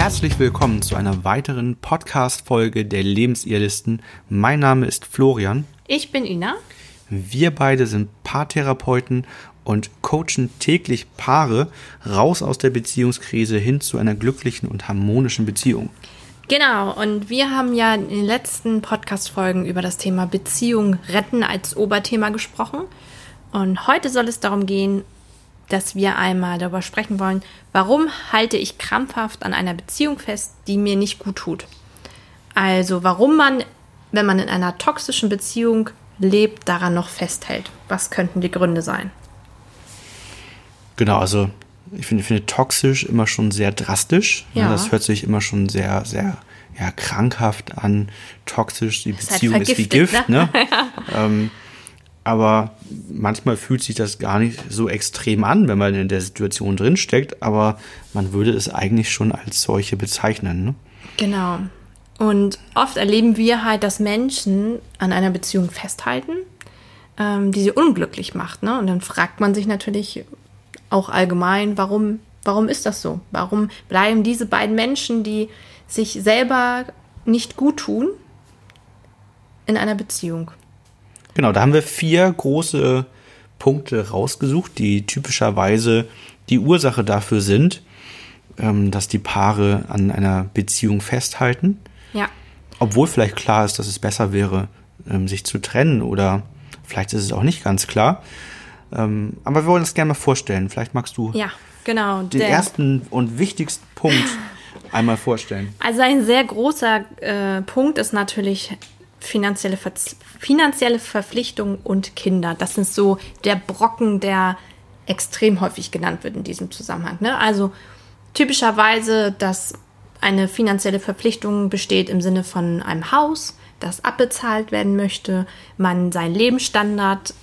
herzlich willkommen zu einer weiteren Podcast-Folge der Lebensirrlisten. Mein Name ist Florian. Ich bin Ina. Wir beide sind Paartherapeuten und coachen täglich Paare raus aus der Beziehungskrise hin zu einer glücklichen und harmonischen Beziehung. Genau, und wir haben ja in den letzten Podcast-Folgen über das Thema Beziehung retten als Oberthema gesprochen. Und heute soll es darum gehen, dass wir einmal darüber sprechen wollen, warum halte ich krampfhaft an einer Beziehung fest, die mir nicht gut tut. Also warum man, wenn man in einer toxischen Beziehung lebt, daran noch festhält. Was könnten die Gründe sein? Genau, also ich finde, finde toxisch immer schon sehr drastisch. Ne? Ja. Das hört sich immer schon sehr, sehr ja, krankhaft an. Toxisch, die halt Beziehung ist wie vergiftet, Gift. ne? Ne? ähm, aber manchmal fühlt sich das gar nicht so extrem an, wenn man in der Situation drinsteckt. Aber man würde es eigentlich schon als solche bezeichnen. Ne? Genau. Und oft erleben wir halt, dass Menschen an einer Beziehung festhalten, ähm, die sie unglücklich macht. Ne? Und dann fragt man sich natürlich auch allgemein, warum, warum ist das so? Warum bleiben diese beiden Menschen, die sich selber nicht gut tun, in einer Beziehung? Genau, da haben wir vier große Punkte rausgesucht, die typischerweise die Ursache dafür sind, ähm, dass die Paare an einer Beziehung festhalten. Ja. Obwohl vielleicht klar ist, dass es besser wäre, ähm, sich zu trennen oder vielleicht ist es auch nicht ganz klar. Ähm, aber wir wollen das gerne mal vorstellen. Vielleicht magst du Ja, genau. den ersten und wichtigsten Punkt einmal vorstellen. Also ein sehr großer äh, Punkt ist natürlich finanzielle, Verz finanzielle Verpflichtungen und Kinder. Das ist so der Brocken, der extrem häufig genannt wird in diesem Zusammenhang. Ne? Also typischerweise, dass eine finanzielle Verpflichtung besteht im Sinne von einem Haus, das abbezahlt werden möchte, man seinen Lebensstandard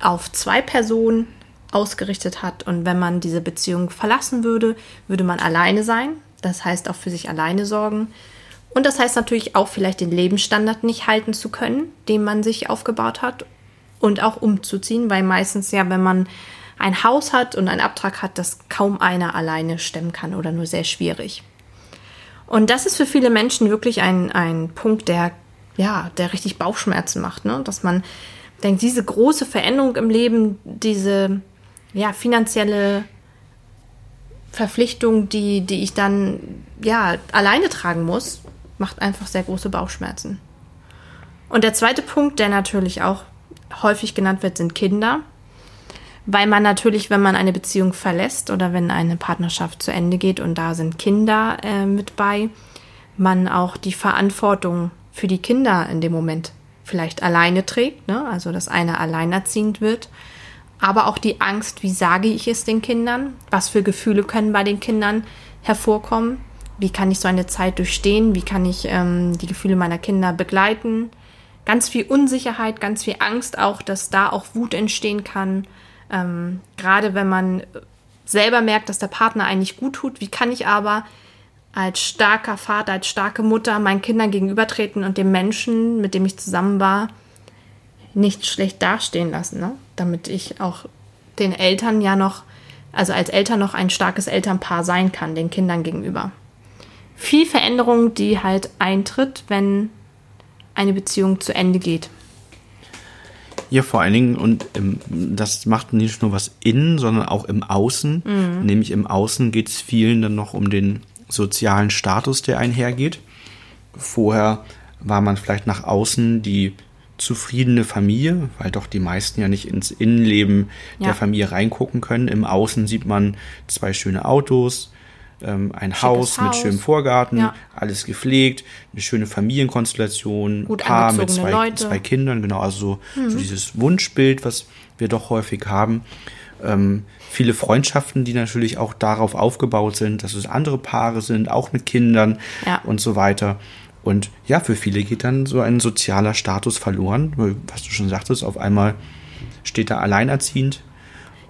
auf zwei Personen ausgerichtet hat. Und wenn man diese Beziehung verlassen würde, würde man alleine sein. Das heißt auch für sich alleine sorgen. Und das heißt natürlich auch vielleicht den Lebensstandard nicht halten zu können, den man sich aufgebaut hat. Und auch umzuziehen, weil meistens ja, wenn man ein Haus hat und einen Abtrag hat, das kaum einer alleine stemmen kann oder nur sehr schwierig. Und das ist für viele Menschen wirklich ein, ein Punkt, der, ja, der richtig Bauchschmerzen macht, ne? Dass man denkt, diese große Veränderung im Leben, diese ja, finanzielle Verpflichtung, die, die ich dann ja alleine tragen muss, macht einfach sehr große Bauchschmerzen. Und der zweite Punkt, der natürlich auch häufig genannt wird, sind Kinder. Weil man natürlich, wenn man eine Beziehung verlässt oder wenn eine Partnerschaft zu Ende geht und da sind Kinder äh, mit bei, man auch die Verantwortung für die Kinder in dem Moment vielleicht alleine trägt, ne? also dass einer alleinerziehend wird, aber auch die Angst, wie sage ich es den Kindern, was für Gefühle können bei den Kindern hervorkommen, wie kann ich so eine Zeit durchstehen, wie kann ich ähm, die Gefühle meiner Kinder begleiten, ganz viel Unsicherheit, ganz viel Angst auch, dass da auch Wut entstehen kann, ähm, gerade wenn man selber merkt, dass der Partner einen nicht gut tut, wie kann ich aber als starker Vater, als starke Mutter meinen Kindern gegenübertreten und dem Menschen, mit dem ich zusammen war, nicht schlecht dastehen lassen, ne? damit ich auch den Eltern ja noch, also als Eltern noch ein starkes Elternpaar sein kann, den Kindern gegenüber. Viel Veränderung, die halt eintritt, wenn eine Beziehung zu Ende geht. Ja, vor allen Dingen, und im, das macht nicht nur was innen, sondern auch im Außen. Nämlich im Außen geht es vielen dann noch um den sozialen Status, der einhergeht. Vorher war man vielleicht nach außen die zufriedene Familie, weil doch die meisten ja nicht ins Innenleben Ja. der Familie reingucken können. Im Außen sieht man zwei schöne Autos, ähm, ein Haus mit Haus. schönem Vorgarten, Ja. alles gepflegt, eine schöne Familienkonstellation, Gut Paar mit zwei, Leute. zwei Kindern, genau, also so, Mhm. so dieses Wunschbild, was wir doch häufig haben. Ähm, viele Freundschaften, die natürlich auch darauf aufgebaut sind, dass es andere Paare sind, auch mit Kindern Ja. und so weiter. Und ja, für viele geht dann so ein sozialer Status verloren, was du schon sagtest, auf einmal steht er alleinerziehend.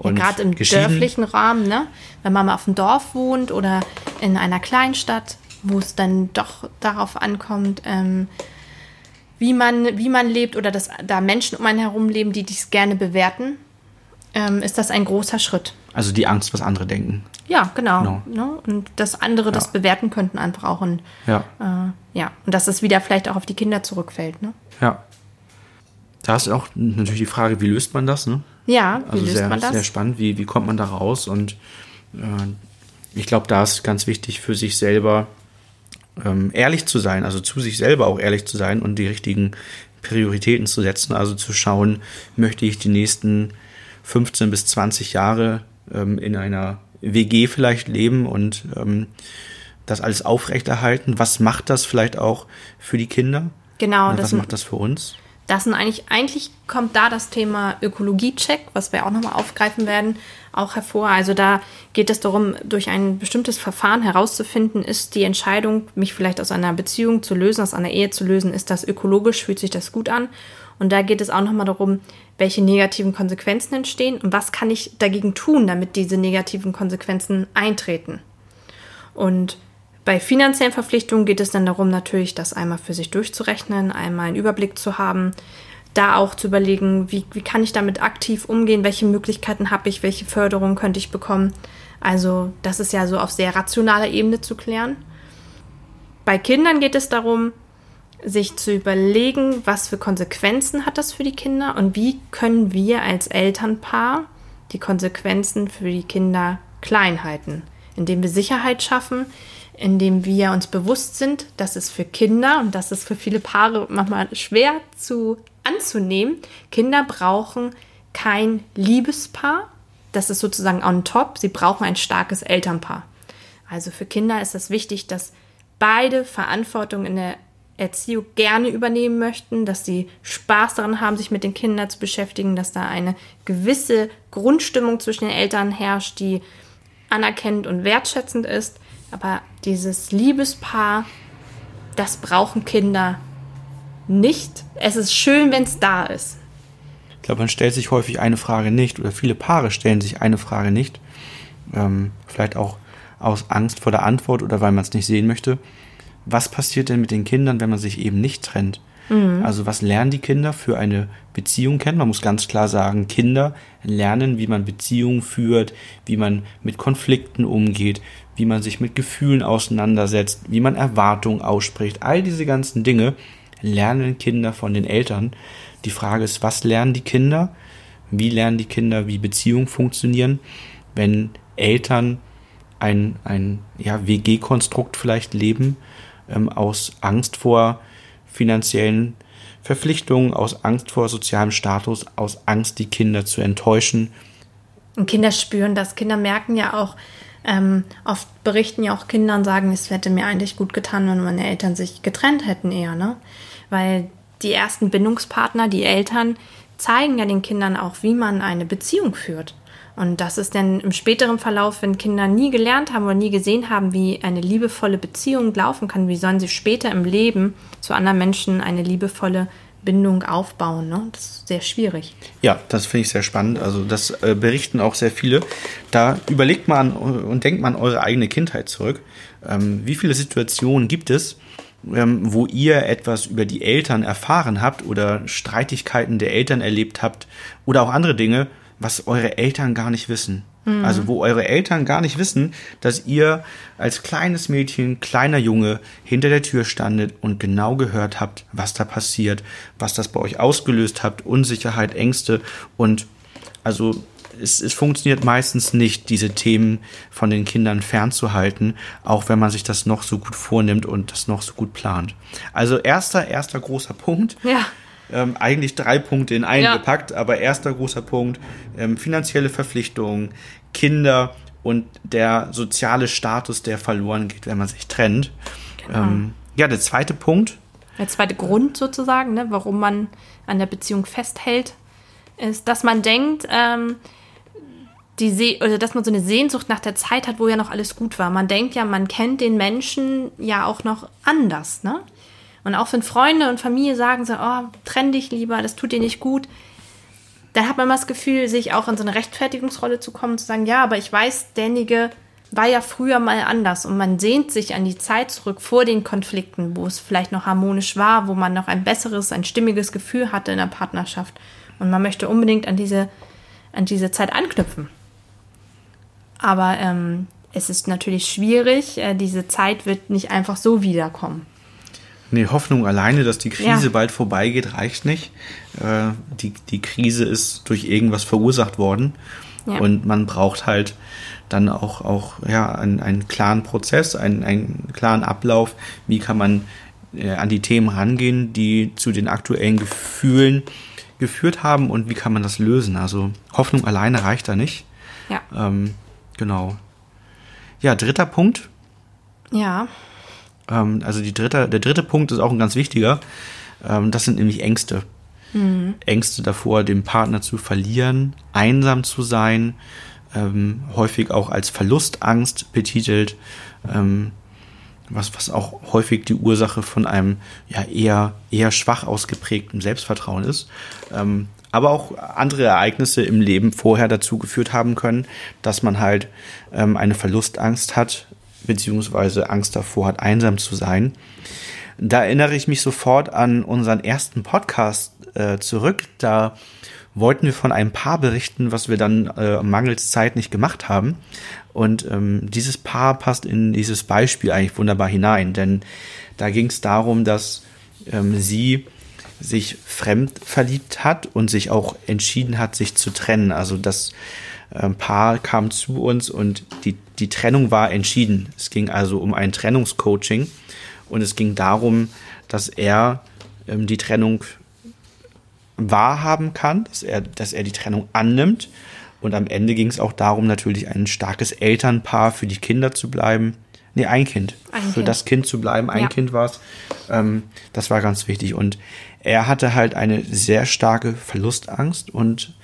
Und Gerade im dörflichen Rahmen, ne? wenn man mal auf dem Dorf wohnt oder in einer Kleinstadt, wo es dann doch darauf ankommt, ähm, wie, man, wie man lebt oder dass da Menschen um einen herum leben, die dies gerne bewerten, ähm, ist das ein großer Schritt. Also die Angst, was andere denken. Ja, genau. Genau. Ne? Und das andere das Ja. bewerten könnten einfach auch. Und, Ja. äh, ja. Und dass es wieder vielleicht auch auf die Kinder zurückfällt. Ne? Ja. Da ist auch natürlich die Frage, wie löst man das, ne? Ja, wie Also löst sehr, man das? sehr spannend, wie, wie kommt man da raus? Und äh, ich glaube, da ist ganz wichtig für sich selber ähm, ehrlich zu sein, also zu sich selber auch ehrlich zu sein und die richtigen Prioritäten zu setzen, also zu schauen, möchte ich die nächsten 15 bis 20 Jahre ähm, in einer WG vielleicht leben und ähm, das alles aufrechterhalten? Was macht das vielleicht auch für die Kinder? Genau, das was macht das für uns? Das sind eigentlich, eigentlich kommt da das Thema Ökologie-Check, was wir auch nochmal aufgreifen werden, auch hervor. Also da geht es darum, durch ein bestimmtes Verfahren herauszufinden, ist die Entscheidung, mich vielleicht aus einer Beziehung zu lösen, aus einer Ehe zu lösen, ist das ökologisch, fühlt sich das gut an? Und da geht es auch nochmal darum, welche negativen Konsequenzen entstehen und was kann ich dagegen tun, damit diese negativen Konsequenzen eintreten. Und bei finanziellen Verpflichtungen geht es dann darum, natürlich das einmal für sich durchzurechnen, einmal einen Überblick zu haben, da auch zu überlegen, wie, wie kann ich damit aktiv umgehen, welche Möglichkeiten habe ich, welche Förderung könnte ich bekommen. Also das ist ja so auf sehr rationaler Ebene zu klären. Bei Kindern geht es darum, sich zu überlegen, was für Konsequenzen hat das für die Kinder und wie können wir als Elternpaar die Konsequenzen für die Kinder klein halten, indem wir Sicherheit schaffen, indem wir uns bewusst sind, dass es für Kinder und das ist für viele Paare manchmal schwer zu anzunehmen, Kinder brauchen kein Liebespaar, das ist sozusagen on top, sie brauchen ein starkes Elternpaar. Also für Kinder ist es wichtig, dass beide Verantwortung in der Erziehung gerne übernehmen möchten, dass sie Spaß daran haben, sich mit den Kindern zu beschäftigen, dass da eine gewisse Grundstimmung zwischen den Eltern herrscht, die anerkennend und wertschätzend ist. Aber dieses Liebespaar, das brauchen Kinder nicht. Es ist schön, wenn es da ist. Ich glaube, man stellt sich häufig eine Frage nicht oder viele Paare stellen sich eine Frage nicht. Ähm, vielleicht auch aus Angst vor der Antwort oder weil man es nicht sehen möchte. Was passiert denn mit den Kindern, wenn man sich eben nicht trennt? Also was lernen die Kinder für eine Beziehung kennen? Man muss ganz klar sagen, Kinder lernen, wie man Beziehungen führt, wie man mit Konflikten umgeht, wie man sich mit Gefühlen auseinandersetzt, wie man Erwartungen ausspricht. All diese ganzen Dinge lernen Kinder von den Eltern. Die Frage ist, was lernen die Kinder? Wie lernen die Kinder, wie Beziehungen funktionieren, wenn Eltern ein, ein ja, WG-Konstrukt vielleicht leben, ähm, aus Angst vor finanziellen Verpflichtungen, aus Angst vor sozialem Status, aus Angst, die Kinder zu enttäuschen. Und Kinder spüren das. Kinder merken ja auch, ähm, oft berichten ja auch Kinder und sagen, es hätte mir eigentlich gut getan, wenn meine Eltern sich getrennt hätten eher, ne? Weil die ersten Bindungspartner, die Eltern, zeigen ja den Kindern auch, wie man eine Beziehung führt. Und das ist dann im späteren Verlauf, wenn Kinder nie gelernt haben oder nie gesehen haben, wie eine liebevolle Beziehung laufen kann, wie sollen sie später im Leben zu anderen Menschen eine liebevolle Bindung aufbauen. Ne? Das ist sehr schwierig. Ja, das finde ich sehr spannend. Also das äh, berichten auch sehr viele. Da überlegt man und denkt man eure eigene Kindheit zurück. Ähm, wie viele Situationen gibt es, ähm, wo ihr etwas über die Eltern erfahren habt oder Streitigkeiten der Eltern erlebt habt oder auch andere Dinge, was eure Eltern gar nicht wissen. Also wo eure Eltern gar nicht wissen, dass ihr als kleines Mädchen, kleiner Junge hinter der Tür standet und genau gehört habt, was da passiert, was das bei euch ausgelöst habt, Unsicherheit, Ängste und also es, es funktioniert meistens nicht, diese Themen von den Kindern fernzuhalten, auch wenn man sich das noch so gut vornimmt und das noch so gut plant. Also erster, erster großer Punkt. Ja. Ähm, eigentlich drei Punkte in einen Ja. gepackt, aber erster großer Punkt, ähm, finanzielle Verpflichtungen, Kinder und der soziale Status, der verloren geht, wenn man sich trennt. Ähm, ja, der zweite Punkt, Der zweite Grund sozusagen, ne, warum man an der Beziehung festhält, ist, dass man denkt, ähm, die Se oder dass man so eine Sehnsucht nach der Zeit hat, wo ja noch alles gut war. Man denkt ja, man kennt den Menschen ja auch noch anders, ne? Und auch wenn Freunde und Familie sagen so, oh, trenn dich lieber, das tut dir nicht gut, dann hat man mal das Gefühl, sich auch in so eine Rechtfertigungsrolle zu kommen, zu sagen, ja, aber ich weiß, derjenige war ja früher mal anders und man sehnt sich an die Zeit zurück vor den Konflikten, wo es vielleicht noch harmonisch war, wo man noch ein besseres, ein stimmiges Gefühl hatte in der Partnerschaft und man möchte unbedingt an diese, an diese Zeit anknüpfen. Aber ähm, es ist natürlich schwierig. Äh, diese Zeit wird nicht einfach so wiederkommen. Nee, Hoffnung alleine, dass die Krise ja. bald vorbeigeht, reicht nicht. Äh, die, die Krise ist durch irgendwas verursacht worden. Ja. Und man braucht halt dann auch, auch ja, einen, einen klaren Prozess, einen, einen klaren Ablauf. Wie kann man äh, an die Themen rangehen, die zu den aktuellen Gefühlen geführt haben und wie kann man das lösen? Also Hoffnung alleine reicht da nicht. Ja. Ähm, genau. Ja, dritter Punkt. Ja. Ähm, also dritte, der dritte Punkt ist auch ein ganz wichtiger. Ähm, das sind nämlich Ängste. Mhm. Ängste davor, den Partner zu verlieren, einsam zu sein, ähm, häufig auch als Verlustangst betitelt, ähm, was, was auch häufig die Ursache von einem ja eher, eher schwach ausgeprägten Selbstvertrauen ist. Ähm, aber auch andere Ereignisse im Leben vorher dazu geführt haben können, dass man halt ähm, eine Verlustangst hat, beziehungsweise Angst davor hat, einsam zu sein. Da erinnere ich mich sofort an unseren ersten Podcast äh, zurück. Da wollten wir von einem Paar berichten, was wir dann äh, mangels Zeit nicht gemacht haben. Und ähm, dieses Paar passt in dieses Beispiel eigentlich wunderbar hinein, denn da ging es darum, dass ähm, sie sich fremd verliebt hat und sich auch entschieden hat, sich zu trennen. Also das Paar kam zu uns und die, die Trennung war entschieden. Es ging also um ein Trennungscoaching und es ging darum, dass er ähm, die Trennung wahrhaben kann, dass er, dass er die Trennung annimmt. Und am Ende ging es auch darum, natürlich ein starkes Elternpaar für die Kinder zu bleiben. Nee, ein Kind. Ein für kind. das Kind zu bleiben. Ein ja. Kind war es. Ähm, das war ganz wichtig. Und er hatte halt eine sehr starke Verlustangst und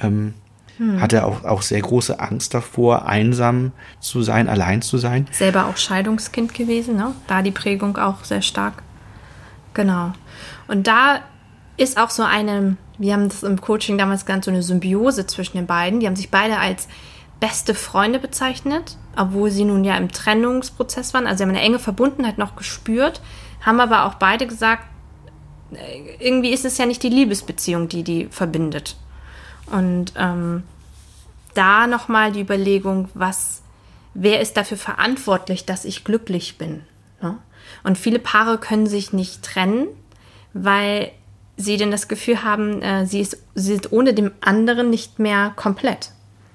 ähm, hm. hatte auch, auch sehr große Angst davor, einsam zu sein, allein zu sein. Selber auch Scheidungskind gewesen, ne? Da die Prägung auch sehr stark. Genau. Und da ist auch so eine, wir haben das im Coaching damals genannt, so eine Symbiose zwischen den beiden. Die haben sich beide als beste Freunde bezeichnet, obwohl sie nun ja im Trennungsprozess waren. Also sie haben eine enge Verbundenheit noch gespürt, haben aber auch beide gesagt, äh, irgendwie ist es ja nicht die Liebesbeziehung, die die verbindet. Und ähm, da nochmal die Überlegung, was, wer ist dafür verantwortlich, dass ich glücklich bin? Ne? Und viele Paare können sich nicht trennen, weil sie denn das Gefühl haben, äh, sie, ist, sie sind ohne dem anderen nicht mehr komplett.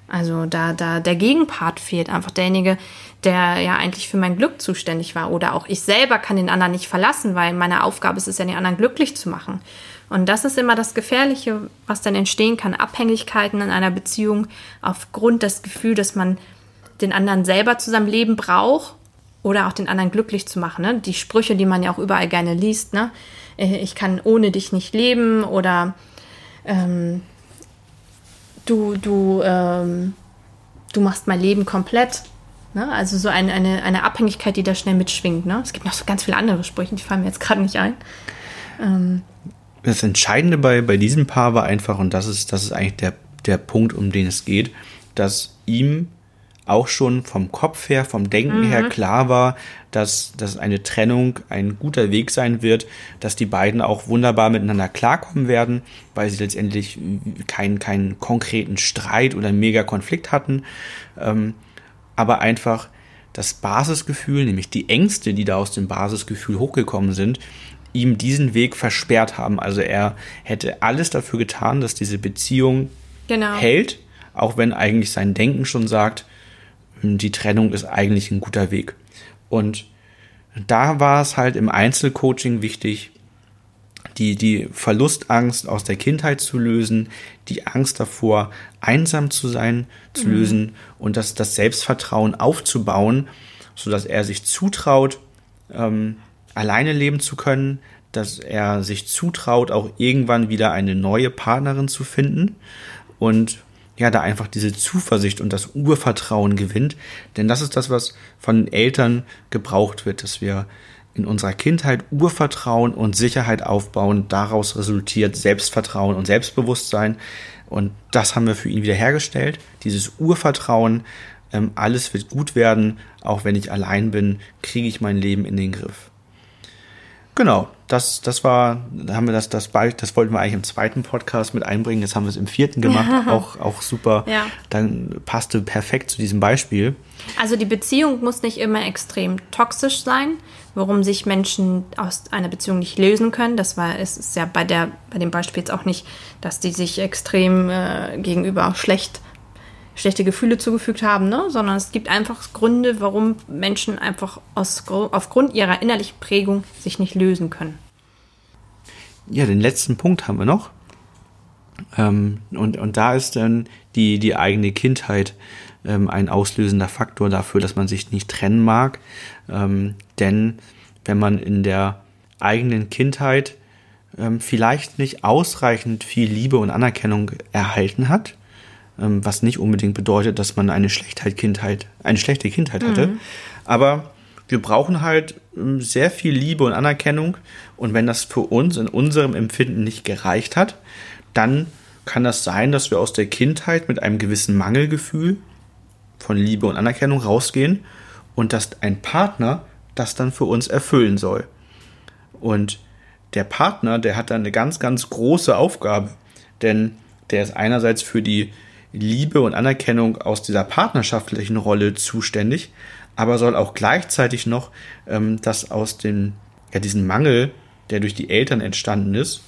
Also da, da der Gegenpart fehlt, einfach derjenige, der ja eigentlich für mein Glück zuständig war. Oder auch ich selber kann den anderen nicht verlassen, weil meine Aufgabe ist es ja, den anderen glücklich zu machen. Und das ist immer das Gefährliche, was dann entstehen kann. Abhängigkeiten in einer Beziehung aufgrund des Gefühls, dass man den anderen selber zu seinem Leben braucht oder auch den anderen glücklich zu machen. Ne? Die Sprüche, die man ja auch überall gerne liest. Ne? Äh, ich kann ohne dich nicht leben oder ähm, du, du, ähm, du machst mein Leben komplett. Ne? Also so eine, eine, eine Abhängigkeit, die da schnell mitschwingt. Ne? Es gibt noch so ganz viele andere Sprüche, die fallen mir jetzt gerade nicht ein. Ähm, das Entscheidende bei, bei diesem Paar war einfach, und das ist, das ist eigentlich der, der Punkt, um den es geht, dass ihm auch schon vom Kopf her, vom Denken mhm. her klar war, dass, dass eine Trennung ein guter Weg sein wird, dass die beiden auch wunderbar miteinander klarkommen werden, weil sie letztendlich keinen, keinen konkreten Streit oder mega Konflikt hatten, ähm, aber einfach das Basisgefühl, nämlich die Ängste, die da aus dem Basisgefühl hochgekommen sind, ihm diesen Weg versperrt haben. Also er hätte alles dafür getan, dass diese Beziehung genau. hält, auch wenn eigentlich sein Denken schon sagt, die Trennung ist eigentlich ein guter Weg. Und da war es halt im Einzelcoaching wichtig, die, die Verlustangst aus der Kindheit zu lösen, die Angst davor, einsam zu sein, zu mhm. lösen und das, das Selbstvertrauen aufzubauen, sodass er sich zutraut, ähm, alleine leben zu können, dass er sich zutraut, auch irgendwann wieder eine neue Partnerin zu finden und ja, da einfach diese Zuversicht und das Urvertrauen gewinnt. Denn das ist das, was von Eltern gebraucht wird, dass wir in unserer Kindheit Urvertrauen und Sicherheit aufbauen. Daraus resultiert Selbstvertrauen und Selbstbewusstsein. Und das haben wir für ihn wiederhergestellt. Dieses Urvertrauen, ähm, alles wird gut werden. Auch wenn ich allein bin, kriege ich mein Leben in den Griff. Genau, das, das war, haben wir das, das, das wollten wir eigentlich im zweiten Podcast mit einbringen. Jetzt haben wir es im vierten gemacht, auch, auch super. Ja. Dann passte perfekt zu diesem Beispiel. Also die Beziehung muss nicht immer extrem toxisch sein, warum sich Menschen aus einer Beziehung nicht lösen können. Das war, es ist ja bei der, bei dem Beispiel jetzt auch nicht, dass die sich extrem äh, gegenüber schlecht schlechte Gefühle zugefügt haben, ne? sondern es gibt einfach Gründe, warum Menschen einfach aus, aufgrund ihrer innerlichen Prägung sich nicht lösen können. Ja, den letzten Punkt haben wir noch. Ähm, und, und da ist dann die, die eigene Kindheit ähm, ein auslösender Faktor dafür, dass man sich nicht trennen mag. Ähm, denn wenn man in der eigenen Kindheit ähm, vielleicht nicht ausreichend viel Liebe und Anerkennung erhalten hat, was nicht unbedingt bedeutet, dass man eine schlechte Kindheit, eine schlechte Kindheit hatte. Mhm. Aber wir brauchen halt ähm, sehr viel Liebe und Anerkennung. Und wenn das für uns in unserem Empfinden nicht gereicht hat, dann kann das sein, dass wir aus der Kindheit mit einem gewissen Mangelgefühl von Liebe und Anerkennung rausgehen und dass ein Partner das dann für uns erfüllen soll. Und der Partner, der hat dann eine ganz, ganz große Aufgabe, denn der ist einerseits für die Liebe und Anerkennung aus dieser partnerschaftlichen Rolle zuständig, aber soll auch gleichzeitig noch ähm, das aus dem, ja, diesen Mangel, der durch die Eltern entstanden ist,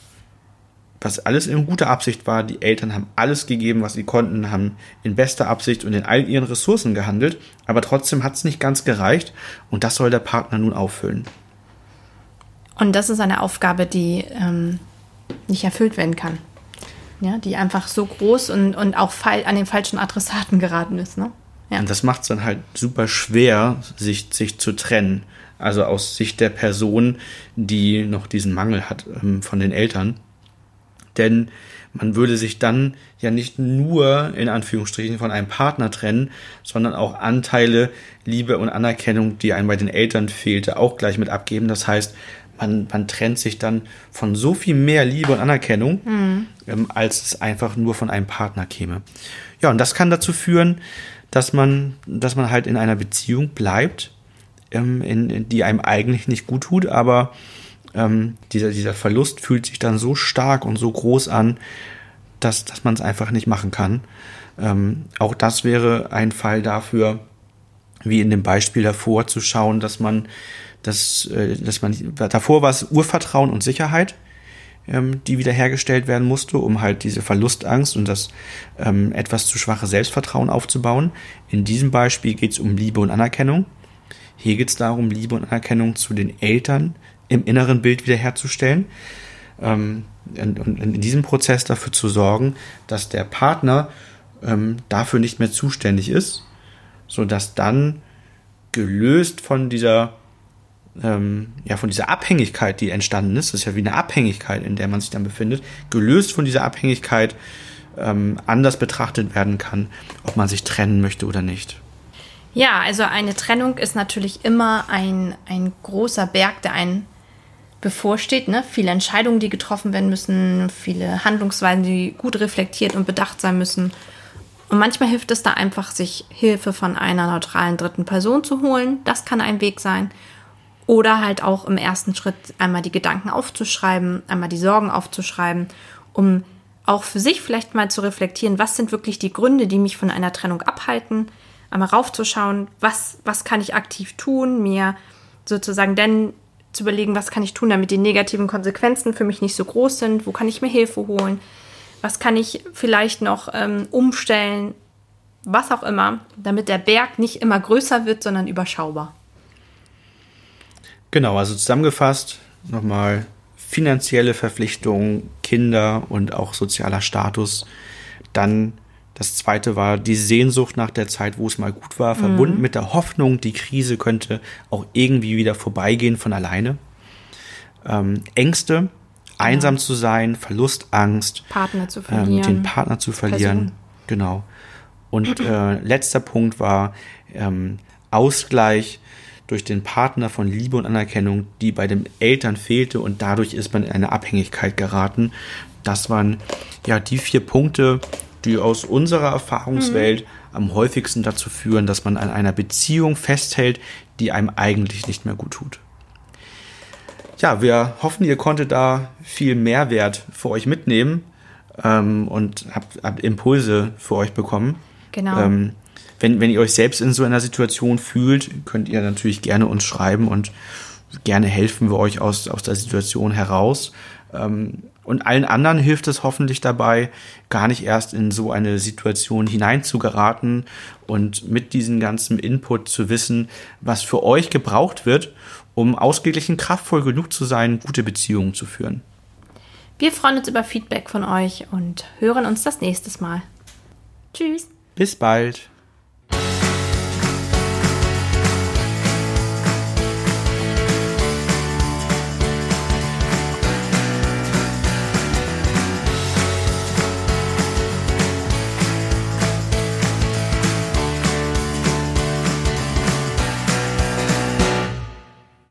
was alles in guter Absicht war. Die Eltern haben alles gegeben, was sie konnten, haben in bester Absicht und in all ihren Ressourcen gehandelt, aber trotzdem hat es nicht ganz gereicht und das soll der Partner nun auffüllen. Und das ist eine Aufgabe, die ähm, nicht erfüllt werden kann ja, die einfach so groß und, und auch an den falschen Adressaten geraten ist. Ne? Ja. Und das macht es dann halt super schwer, sich, sich zu trennen. Also aus Sicht der Person, die noch diesen Mangel hat ähm, von den Eltern. Denn man würde sich dann ja nicht nur in Anführungsstrichen von einem Partner trennen, sondern auch Anteile, Liebe und Anerkennung, die einem bei den Eltern fehlte, auch gleich mit abgeben. Das heißt, man, man trennt sich dann von so viel mehr Liebe und Anerkennung, mhm. ähm, als es einfach nur von einem Partner käme. Ja, und das kann dazu führen, dass man, dass man halt in einer Beziehung bleibt, ähm, in, in, die einem eigentlich nicht gut tut, aber ähm, dieser, dieser Verlust fühlt sich dann so stark und so groß an, dass, dass man es einfach nicht machen kann. Ähm, auch das wäre ein Fall dafür, wie in dem Beispiel davor zu schauen, dass man dass, äh, dass man davor war es Urvertrauen und Sicherheit, ähm, die wiederhergestellt werden musste, um halt diese Verlustangst und das ähm, etwas zu schwache Selbstvertrauen aufzubauen. In diesem Beispiel geht es um Liebe und Anerkennung. Hier geht es darum, Liebe und Anerkennung zu den Eltern im inneren Bild wiederherzustellen. Ähm, und, in diesem Prozess dafür zu sorgen, dass der Partner ähm, dafür nicht mehr zuständig ist, sodass dann gelöst von dieser ähm, ja, von dieser Abhängigkeit, die entstanden ist, das ist ja wie eine Abhängigkeit, in der man sich dann befindet, gelöst von dieser Abhängigkeit ähm, anders betrachtet werden kann, ob man sich trennen möchte oder nicht. Ja, also eine Trennung ist natürlich immer ein, ein großer Berg, der einen bevorsteht. Ne? Viele Entscheidungen, die getroffen werden müssen, viele Handlungsweisen, die gut reflektiert und bedacht sein müssen. Und manchmal hilft es da einfach, sich Hilfe von einer neutralen dritten Person zu holen. Das kann ein Weg sein. Oder halt auch im ersten Schritt einmal die Gedanken aufzuschreiben, einmal die Sorgen aufzuschreiben, um auch für sich vielleicht mal zu reflektieren, was sind wirklich die Gründe, die mich von einer Trennung abhalten, einmal raufzuschauen, was, was kann ich aktiv tun, mir sozusagen dann zu überlegen, was kann ich tun, damit die negativen Konsequenzen für mich nicht so groß sind, wo kann ich mir Hilfe holen, was kann ich vielleicht noch ähm, umstellen, was auch immer, damit der Berg nicht immer größer wird, sondern überschaubar. Genau, also zusammengefasst nochmal finanzielle Verpflichtungen, Kinder und auch sozialer Status. Dann das zweite war die Sehnsucht nach der Zeit, wo es mal gut war, mhm. verbunden mit der Hoffnung, die Krise könnte auch irgendwie wieder vorbeigehen von alleine. Ähm, Ängste, einsam zu sein, Verlustangst, Partner zu verlieren, ähm, den Partner zu verlieren. Person. Genau. Und äh, letzter Punkt war ähm, Ausgleich durch den Partner von Liebe und Anerkennung, die bei den Eltern fehlte und dadurch ist man in eine Abhängigkeit geraten. Das waren ja die vier Punkte, die aus unserer Erfahrungswelt mhm. am häufigsten dazu führen, dass man an einer Beziehung festhält, die einem eigentlich nicht mehr gut tut. Ja, wir hoffen, ihr konntet da viel Mehrwert für euch mitnehmen ähm, und habt, habt Impulse für euch bekommen. Genau. Ähm, wenn, wenn ihr euch selbst in so einer Situation fühlt, könnt ihr natürlich gerne uns schreiben und gerne helfen wir euch aus, aus der Situation heraus. Ähm, und allen anderen hilft es hoffentlich dabei, gar nicht erst in so eine Situation hineinzugeraten und mit diesem ganzen Input zu wissen, was für euch gebraucht wird, um ausgeglichen kraftvoll genug zu sein, gute Beziehungen zu führen. Wir freuen uns über Feedback von euch und hören uns das nächste Mal. Tschüss. Bis bald.